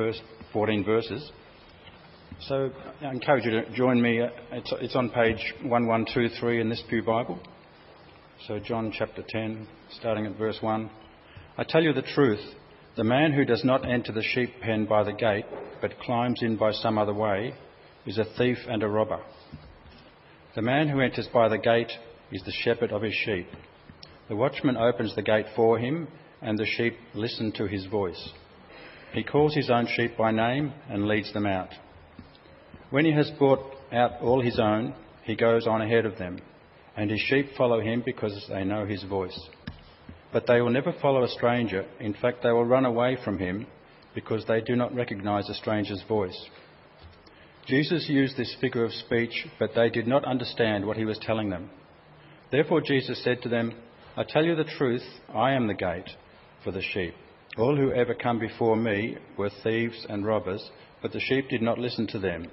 first 14 verses. So I encourage you to join me. It's, it's on page 1123 in this Pew Bible. So, John chapter 10, starting at verse 1. I tell you the truth the man who does not enter the sheep pen by the gate, but climbs in by some other way, is a thief and a robber. The man who enters by the gate is the shepherd of his sheep. The watchman opens the gate for him, and the sheep listen to his voice. He calls his own sheep by name and leads them out. When he has brought out all his own, he goes on ahead of them, and his sheep follow him because they know his voice. But they will never follow a stranger. In fact, they will run away from him because they do not recognize a stranger's voice. Jesus used this figure of speech, but they did not understand what he was telling them. Therefore, Jesus said to them, I tell you the truth, I am the gate for the sheep. All who ever come before me were thieves and robbers, but the sheep did not listen to them.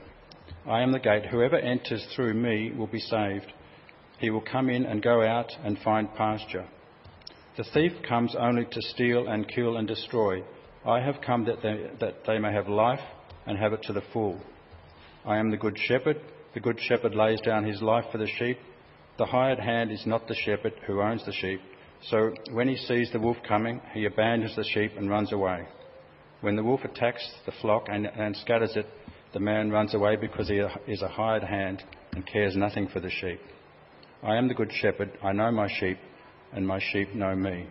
I am the gate. Whoever enters through me will be saved. He will come in and go out and find pasture. The thief comes only to steal and kill and destroy. I have come that they, that they may have life and have it to the full. I am the good shepherd. The good shepherd lays down his life for the sheep. The hired hand is not the shepherd who owns the sheep. So when he sees the wolf coming, he abandons the sheep and runs away. When the wolf attacks the flock and, and scatters it, the man runs away because he is a hired hand and cares nothing for the sheep. I am the good shepherd. I know my sheep, and my sheep know me.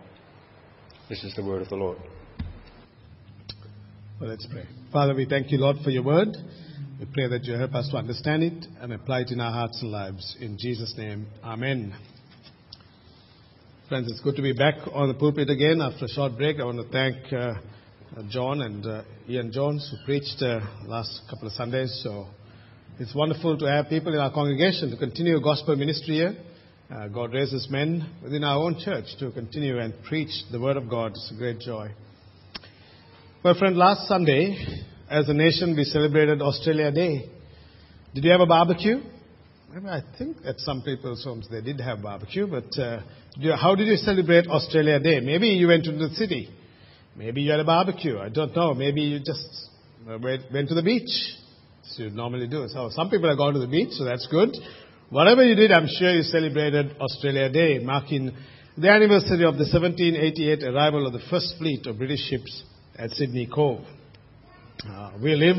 This is the word of the Lord. Well, let's pray. Father, we thank you, Lord, for your word. We pray that you help us to understand it and apply it in our hearts and lives. In Jesus' name, Amen. Friends, it's good to be back on the pulpit again after a short break. I want to thank uh, John and uh, Ian Jones who preached uh, last couple of Sundays. So it's wonderful to have people in our congregation to continue gospel ministry here. Uh, God raises men within our own church to continue and preach the word of God. It's a great joy. Well, friend, last Sunday, as a nation, we celebrated Australia Day. Did you have a barbecue? I think at some people's homes they did have barbecue, but uh, how did you celebrate Australia Day? Maybe you went to the city. Maybe you had a barbecue. I don't know. Maybe you just uh, went to the beach. As you normally do. So some people have gone to the beach, so that's good. Whatever you did, I'm sure you celebrated Australia Day, marking the anniversary of the 1788 arrival of the first fleet of British ships at Sydney Cove. Uh, we live,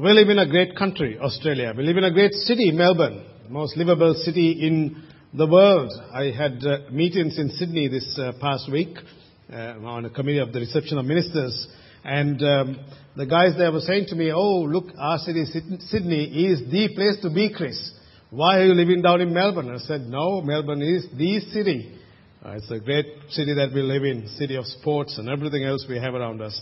we live in a great country, Australia. We live in a great city, Melbourne, most livable city in the world. I had uh, meetings in Sydney this uh, past week uh, on a committee of the reception of ministers, and um, the guys there were saying to me, "Oh, look, our city, Sydney, is the place to be, Chris. Why are you living down in Melbourne?" I said, "No, Melbourne is the city." Uh, it's a great city that we live in, city of sports and everything else we have around us.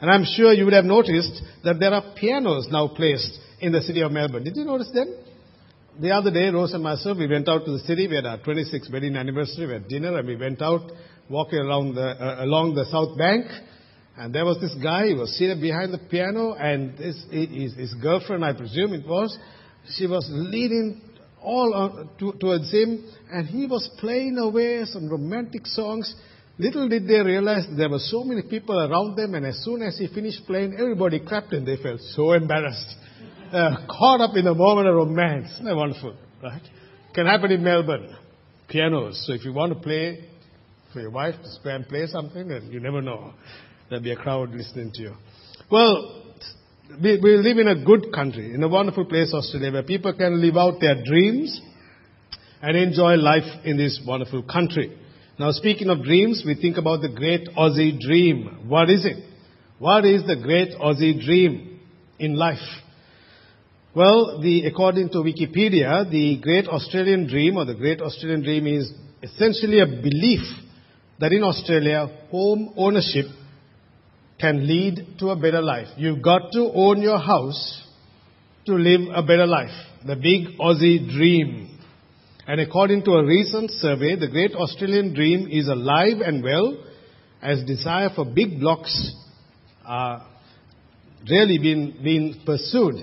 And I'm sure you would have noticed that there are pianos now placed in the city of Melbourne. Did you notice them? The other day, Rose and myself, we went out to the city. We had our 26th wedding anniversary. We had dinner and we went out walking around the, uh, along the South Bank. And there was this guy, he was seated behind the piano, and this, his, his girlfriend, I presume it was, she was leaning all on, to, towards him, and he was playing away some romantic songs. Little did they realize there were so many people around them, and as soon as he finished playing, everybody clapped and they felt so embarrassed. Uh, caught up in a moment of romance. Isn't that wonderful? Right? Can happen in Melbourne. Pianos. So if you want to play for your wife to go and play something, and you never know. There'll be a crowd listening to you. Well, we, we live in a good country, in a wonderful place, Australia, where people can live out their dreams and enjoy life in this wonderful country. Now, speaking of dreams, we think about the great Aussie dream. What is it? What is the great Aussie dream in life? Well, the, according to Wikipedia, the great Australian dream or the great Australian dream is essentially a belief that in Australia, home ownership can lead to a better life. You've got to own your house to live a better life. The big Aussie dream. And according to a recent survey, the great Australian dream is alive and well as desire for big blocks are really being, being pursued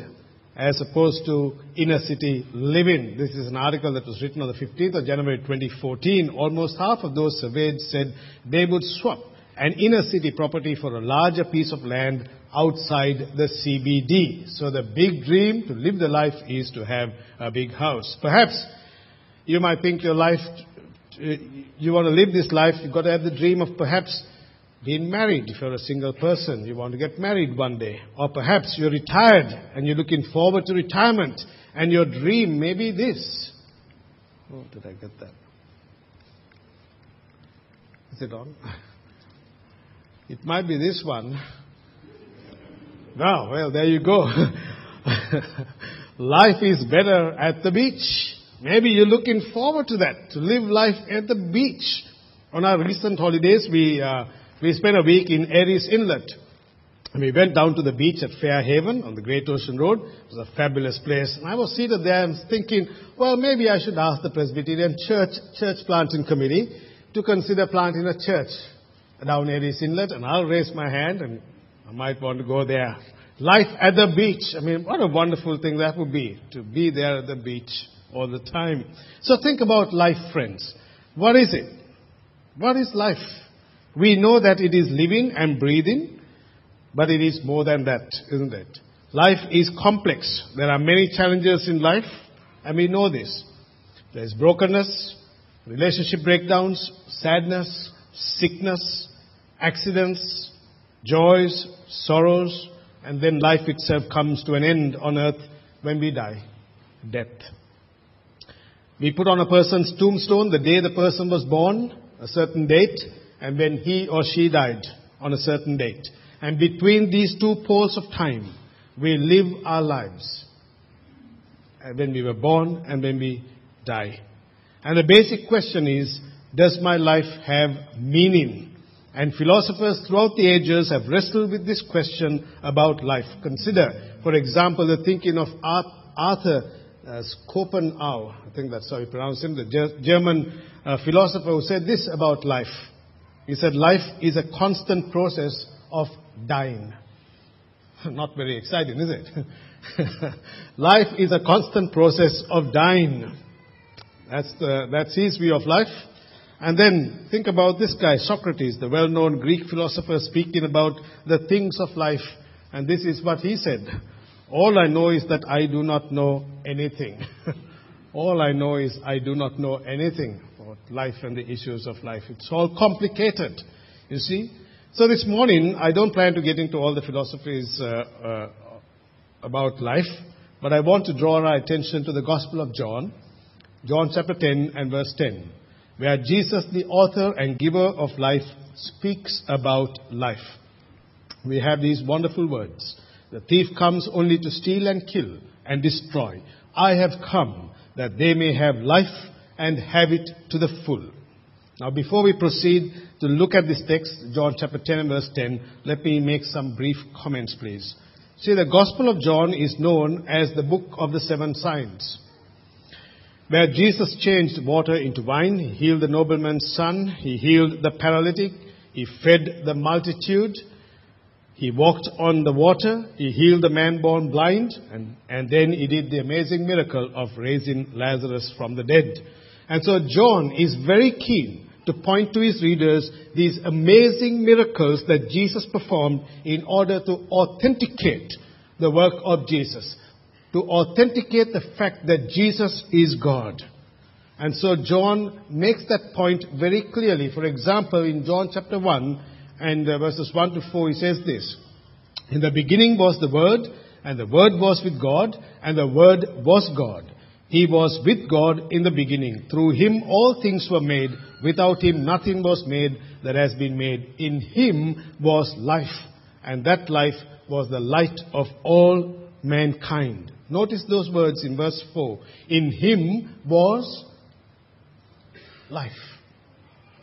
as opposed to inner city living. This is an article that was written on the 15th of January 2014. Almost half of those surveyed said they would swap an inner city property for a larger piece of land outside the CBD. So the big dream to live the life is to have a big house. Perhaps you might think your life, you want to live this life, you've got to have the dream of perhaps being married. If you're a single person, you want to get married one day. Or perhaps you're retired and you're looking forward to retirement and your dream may be this. Oh, did I get that? Is it on? It might be this one. Now, well, there you go. life is better at the beach. Maybe you're looking forward to that, to live life at the beach. On our recent holidays, we, uh, we spent a week in Aireys Inlet. And we went down to the beach at Fairhaven on the Great Ocean Road. It was a fabulous place. And I was seated there and thinking, well, maybe I should ask the Presbyterian Church, Church Planting Committee to consider planting a church down Aireys Inlet. And I'll raise my hand and I might want to go there. Life at the beach. I mean, what a wonderful thing that would be to be there at the beach all the time. So think about life, friends. What is it? What is life? We know that it is living and breathing, but it is more than that, isn't it? Life is complex. There are many challenges in life, and we know this. There is brokenness, relationship breakdowns, sadness, sickness, accidents, joys, sorrows, and then life itself comes to an end on earth when we die. Death. We put on a person's tombstone the day the person was born, a certain date, and when he or she died on a certain date. And between these two poles of time, we live our lives. When we were born and when we die. And the basic question is, does my life have meaning? And philosophers throughout the ages have wrestled with this question about life. Consider, for example, the thinking of Arthur Schopenhauer, I think that's how you pronounce him, the German uh, philosopher who said this about life. He said, Life is a constant process of dying. Not very exciting, is it? life is a constant process of dying. That's, the, that's his view of life. And then think about this guy, Socrates, the well known Greek philosopher, speaking about the things of life. And this is what he said all I know is that I do not know anything. all I know is I do not know anything about life and the issues of life. It's all complicated, you see. So this morning, I don't plan to get into all the philosophies uh, uh, about life, but I want to draw our attention to the Gospel of John, John chapter 10 and verse 10, where Jesus, the author and giver of life, speaks about life. We have these wonderful words. The thief comes only to steal and kill and destroy. I have come that they may have life and have it to the full. Now, before we proceed to look at this text, John chapter 10 and verse 10, let me make some brief comments, please. See, the Gospel of John is known as the book of the seven signs, where Jesus changed water into wine, he healed the nobleman's son, he healed the paralytic, he fed the multitude, he walked on the water, he healed the man born blind, and, and then he did the amazing miracle of raising Lazarus from the dead. And so John is very keen to point to his readers these amazing miracles that Jesus performed in order to authenticate the work of Jesus, to authenticate the fact that Jesus is God. And so John makes that point very clearly. For example, in John chapter 1, and uh, verses 1 to 4, he says this In the beginning was the Word, and the Word was with God, and the Word was God. He was with God in the beginning. Through him all things were made. Without him nothing was made that has been made. In him was life, and that life was the light of all mankind. Notice those words in verse 4. In him was life.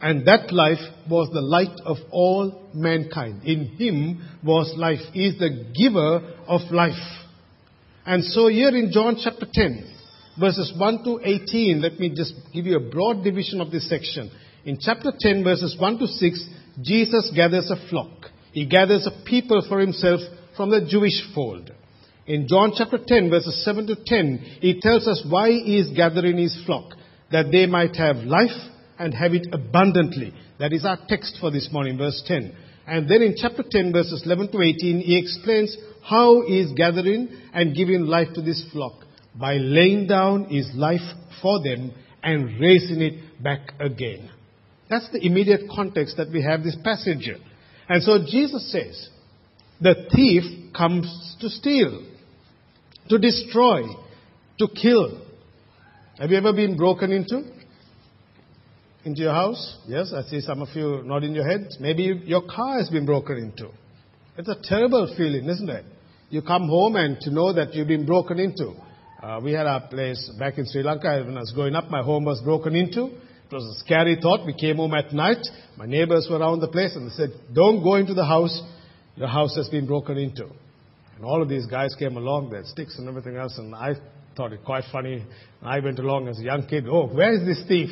And that life was the light of all mankind. In him was life. He is the giver of life. And so here in John chapter 10, verses 1 to 18, let me just give you a broad division of this section. In chapter 10, verses 1 to 6, Jesus gathers a flock. He gathers a people for himself from the Jewish fold. In John chapter 10, verses 7 to 10, he tells us why he is gathering his flock. That they might have life and have it abundantly. That is our text for this morning, verse 10. And then in chapter 10, verses 11 to 18, he explains how he is gathering and giving life to this flock by laying down his life for them and raising it back again. That's the immediate context that we have this passage. And so Jesus says, the thief comes to steal, to destroy, to kill. Have you ever been broken into? Into your house? Yes, I see some of you nodding your heads. Maybe your car has been broken into. It's a terrible feeling, isn't it? You come home and to know that you've been broken into. Uh, we had our place back in Sri Lanka when I was growing up. My home was broken into. It was a scary thought. We came home at night. My neighbors were around the place and they said, "Don't go into the house. Your house has been broken into." And all of these guys came along, they had sticks and everything else, and I thought it quite funny. I went along as a young kid. Oh, where is this thief?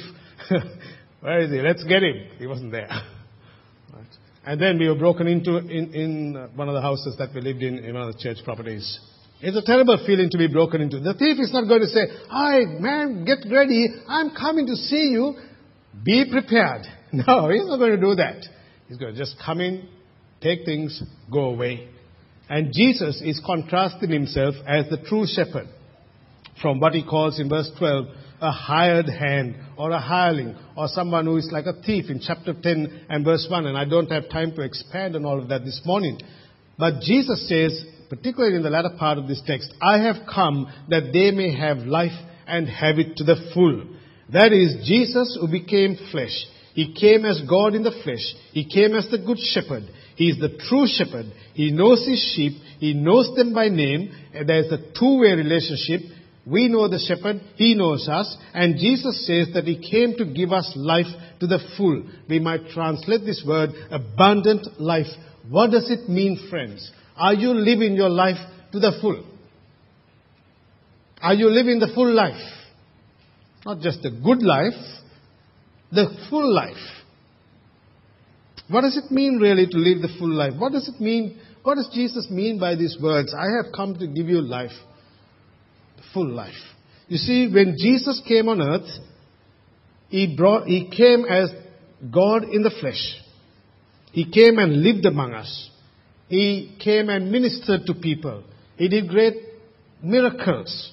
where is he? Let's get him. He wasn't there. right. And then we were broken into in, in uh, one of the houses that we lived in, in one of the church properties. It's a terrible feeling to be broken into. The thief is not going to say, Hi, man, get ready. I'm coming to see you. Be prepared. No, he's not going to do that. He's going to just come in, take things, go away. And Jesus is contrasting himself as the true shepherd from what he calls in verse 12 a hired hand or a hireling or someone who is like a thief in chapter 10 and verse 1. And I don't have time to expand on all of that this morning. But Jesus says, particularly in the latter part of this text, I have come that they may have life and have it to the full. That is Jesus who became flesh. He came as God in the flesh. He came as the good shepherd. He is the true shepherd. He knows his sheep. He knows them by name. And There is a two-way relationship. We know the shepherd, he knows us, and Jesus says that he came to give us life to the full. We might translate this word abundant life. What does it mean, friends? Are you living your life to the full? Are you living the full life? Not just the good life, the full life. What does it mean really to live the full life? What does it mean? What does Jesus mean by these words? I have come to give you life full life. You see, when Jesus came on earth, he, brought, he came as God in the flesh. He came and lived among us. He came and ministered to people. He did great miracles.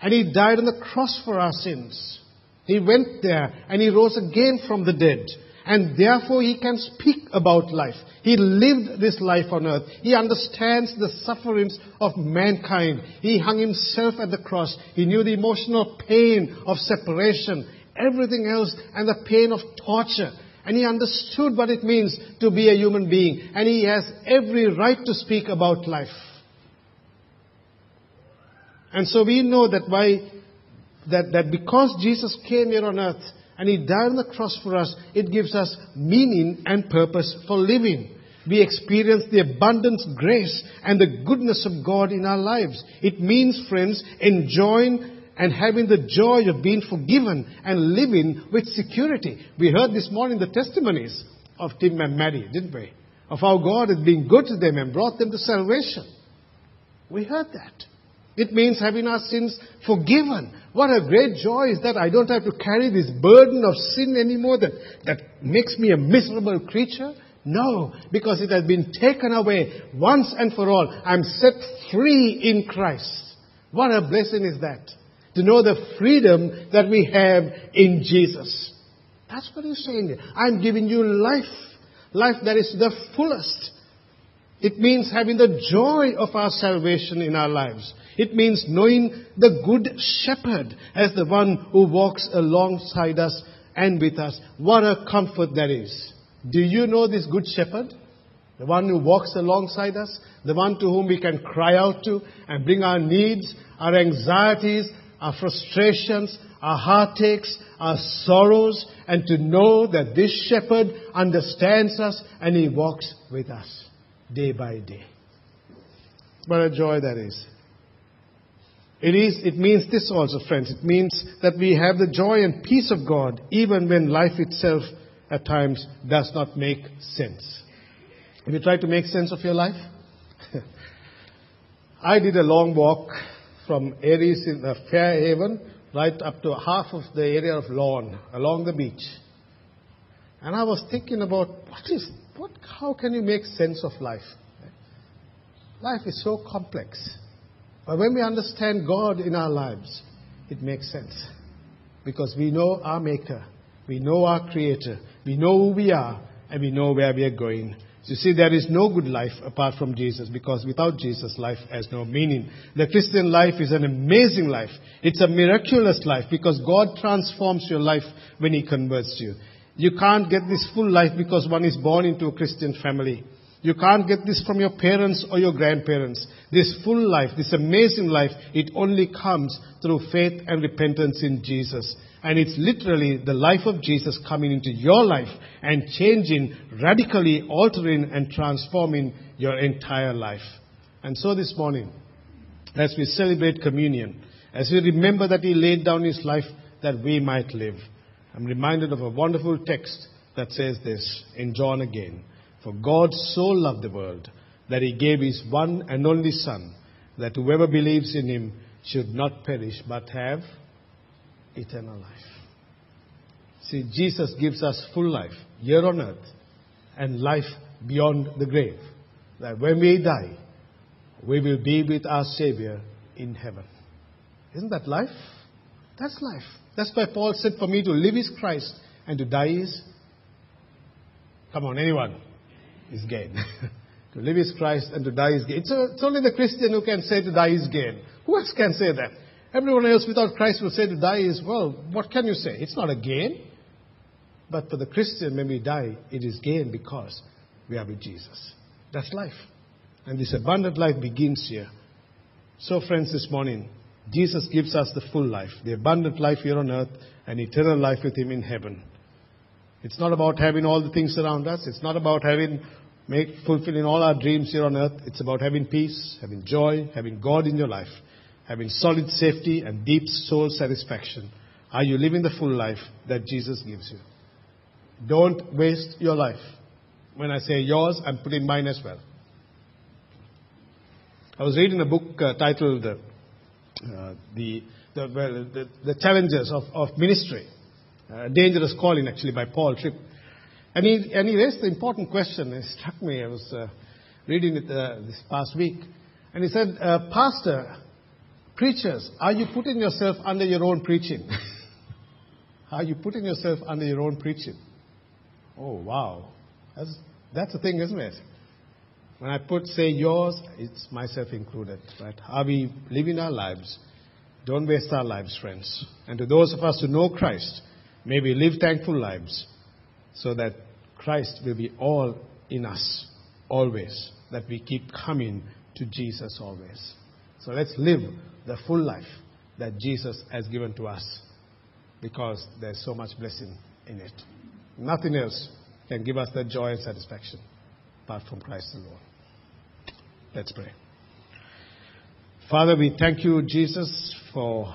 And he died on the cross for our sins. He went there and he rose again from the dead and therefore he can speak about life. He lived this life on earth. He understands the sufferings of mankind. He hung himself at the cross. He knew the emotional pain of separation, everything else, and the pain of torture. And he understood what it means to be a human being. And he has every right to speak about life. And so we know that why, that, that because Jesus came here on earth, and He died on the cross for us, it gives us meaning and purpose for living. We experience the abundant grace and the goodness of God in our lives. It means, friends, enjoying and having the joy of being forgiven and living with security. We heard this morning the testimonies of Tim and Mary, didn't we? Of how God has been good to them and brought them to salvation. We heard that. It means having our sins forgiven. What a great joy is that I don't have to carry this burden of sin anymore that, that makes me a miserable creature. No, because it has been taken away once and for all. I'm set free in Christ. What a blessing is that. To know the freedom that we have in Jesus. That's what he's saying. I'm giving you life. Life that is the fullest. It means having the joy of our salvation in our lives. It means knowing the good shepherd as the one who walks alongside us and with us. What a comfort that is. Do you know this good shepherd? The one who walks alongside us, the one to whom we can cry out to and bring our needs, our anxieties, our frustrations, our heartaches, our sorrows, and to know that this shepherd understands us and he walks with us day by day. What a joy that is. It is, it means this also, friends. It means that we have the joy and peace of God even when life itself at times does not make sense. Have you tried to make sense of your life? I did a long walk from Aireys in uh, Fairhaven right up to half of the area of lawn along the beach. And I was thinking about what is, what, how can you make sense of life? Life is so complex. But when we understand God in our lives, it makes sense. Because we know our Maker, we know our Creator, we know who we are, and we know where we are going. You see, there is no good life apart from Jesus because without Jesus, life has no meaning. The Christian life is an amazing life. It's a miraculous life because God transforms your life when He converts you. You can't get this full life because one is born into a Christian family. You can't get this from your parents or your grandparents. This full life, this amazing life, it only comes through faith and repentance in Jesus. And it's literally the life of Jesus coming into your life and changing, radically altering and transforming your entire life. And so this morning, as we celebrate communion, as we remember that He laid down His life that we might live, I'm reminded of a wonderful text that says this in John again. For God so loved the world that He gave His one and only Son, that whoever believes in Him should not perish but have eternal life. See, Jesus gives us full life here on earth and life beyond the grave. That when we die, we will be with our Savior in heaven. Isn't that life? That's life. That's why Paul said, For me to live is Christ and to die is. Come on, anyone? Is gain. to live is Christ and to die is gain. It's, a, it's only the Christian who can say to die is gain. Who else can say that? Everyone else without Christ will say to die is, well, what can you say? It's not a gain. But for the Christian, when we die, it is gain because we are with Jesus. That's life. And this abundant life begins here. So, friends, this morning, Jesus gives us the full life, the abundant life here on earth, and eternal life with Him in heaven. It's not about having all the things around us. It's not about having, make, fulfilling all our dreams here on earth. It's about having peace, having joy, having God in your life having solid safety and deep soul satisfaction? Are you living the full life that Jesus gives you? Don't waste your life. When I say yours, I'm putting mine as well. I was reading a book uh, titled uh, the, the, well, the, the, Challenges of, of Ministry, uh, Dangerous Calling, actually, by Paul Tripp. And he, and he raised the important question. It struck me. I was uh, reading it uh, this past week. And he said, uh, Pastor, Preachers, are you putting yourself under your own preaching? are you putting yourself under your own preaching? Oh, wow. That's, that's the thing, isn't it? When I put, say, yours, it's myself included, right? Are we living our lives? Don't waste our lives, friends. And to those of us who know Christ, may we live thankful lives so that Christ will be all in us, always. That we keep coming to Jesus always. So let's live the full life that Jesus has given to us because there's so much blessing in it. Nothing else can give us that joy and satisfaction apart from Christ alone. Let's pray. Father, we thank you, Jesus, for,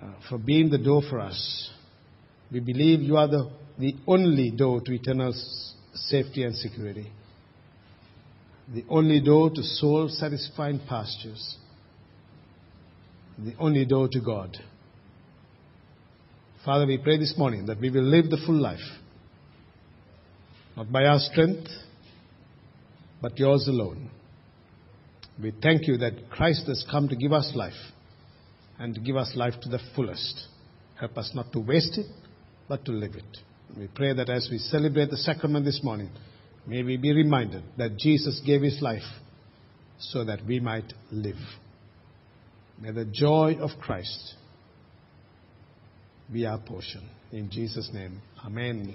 uh, for being the door for us. We believe you are the, the only door to eternal safety and security, the only door to soul satisfying pastures the only door to God. Father, we pray this morning that we will live the full life, not by our strength, but yours alone. We thank you that Christ has come to give us life and to give us life to the fullest. Help us not to waste it, but to live it. We pray that as we celebrate the sacrament this morning, may we be reminded that Jesus gave his life so that we might live. May the joy of Christ be our portion. In Jesus' name, Amen.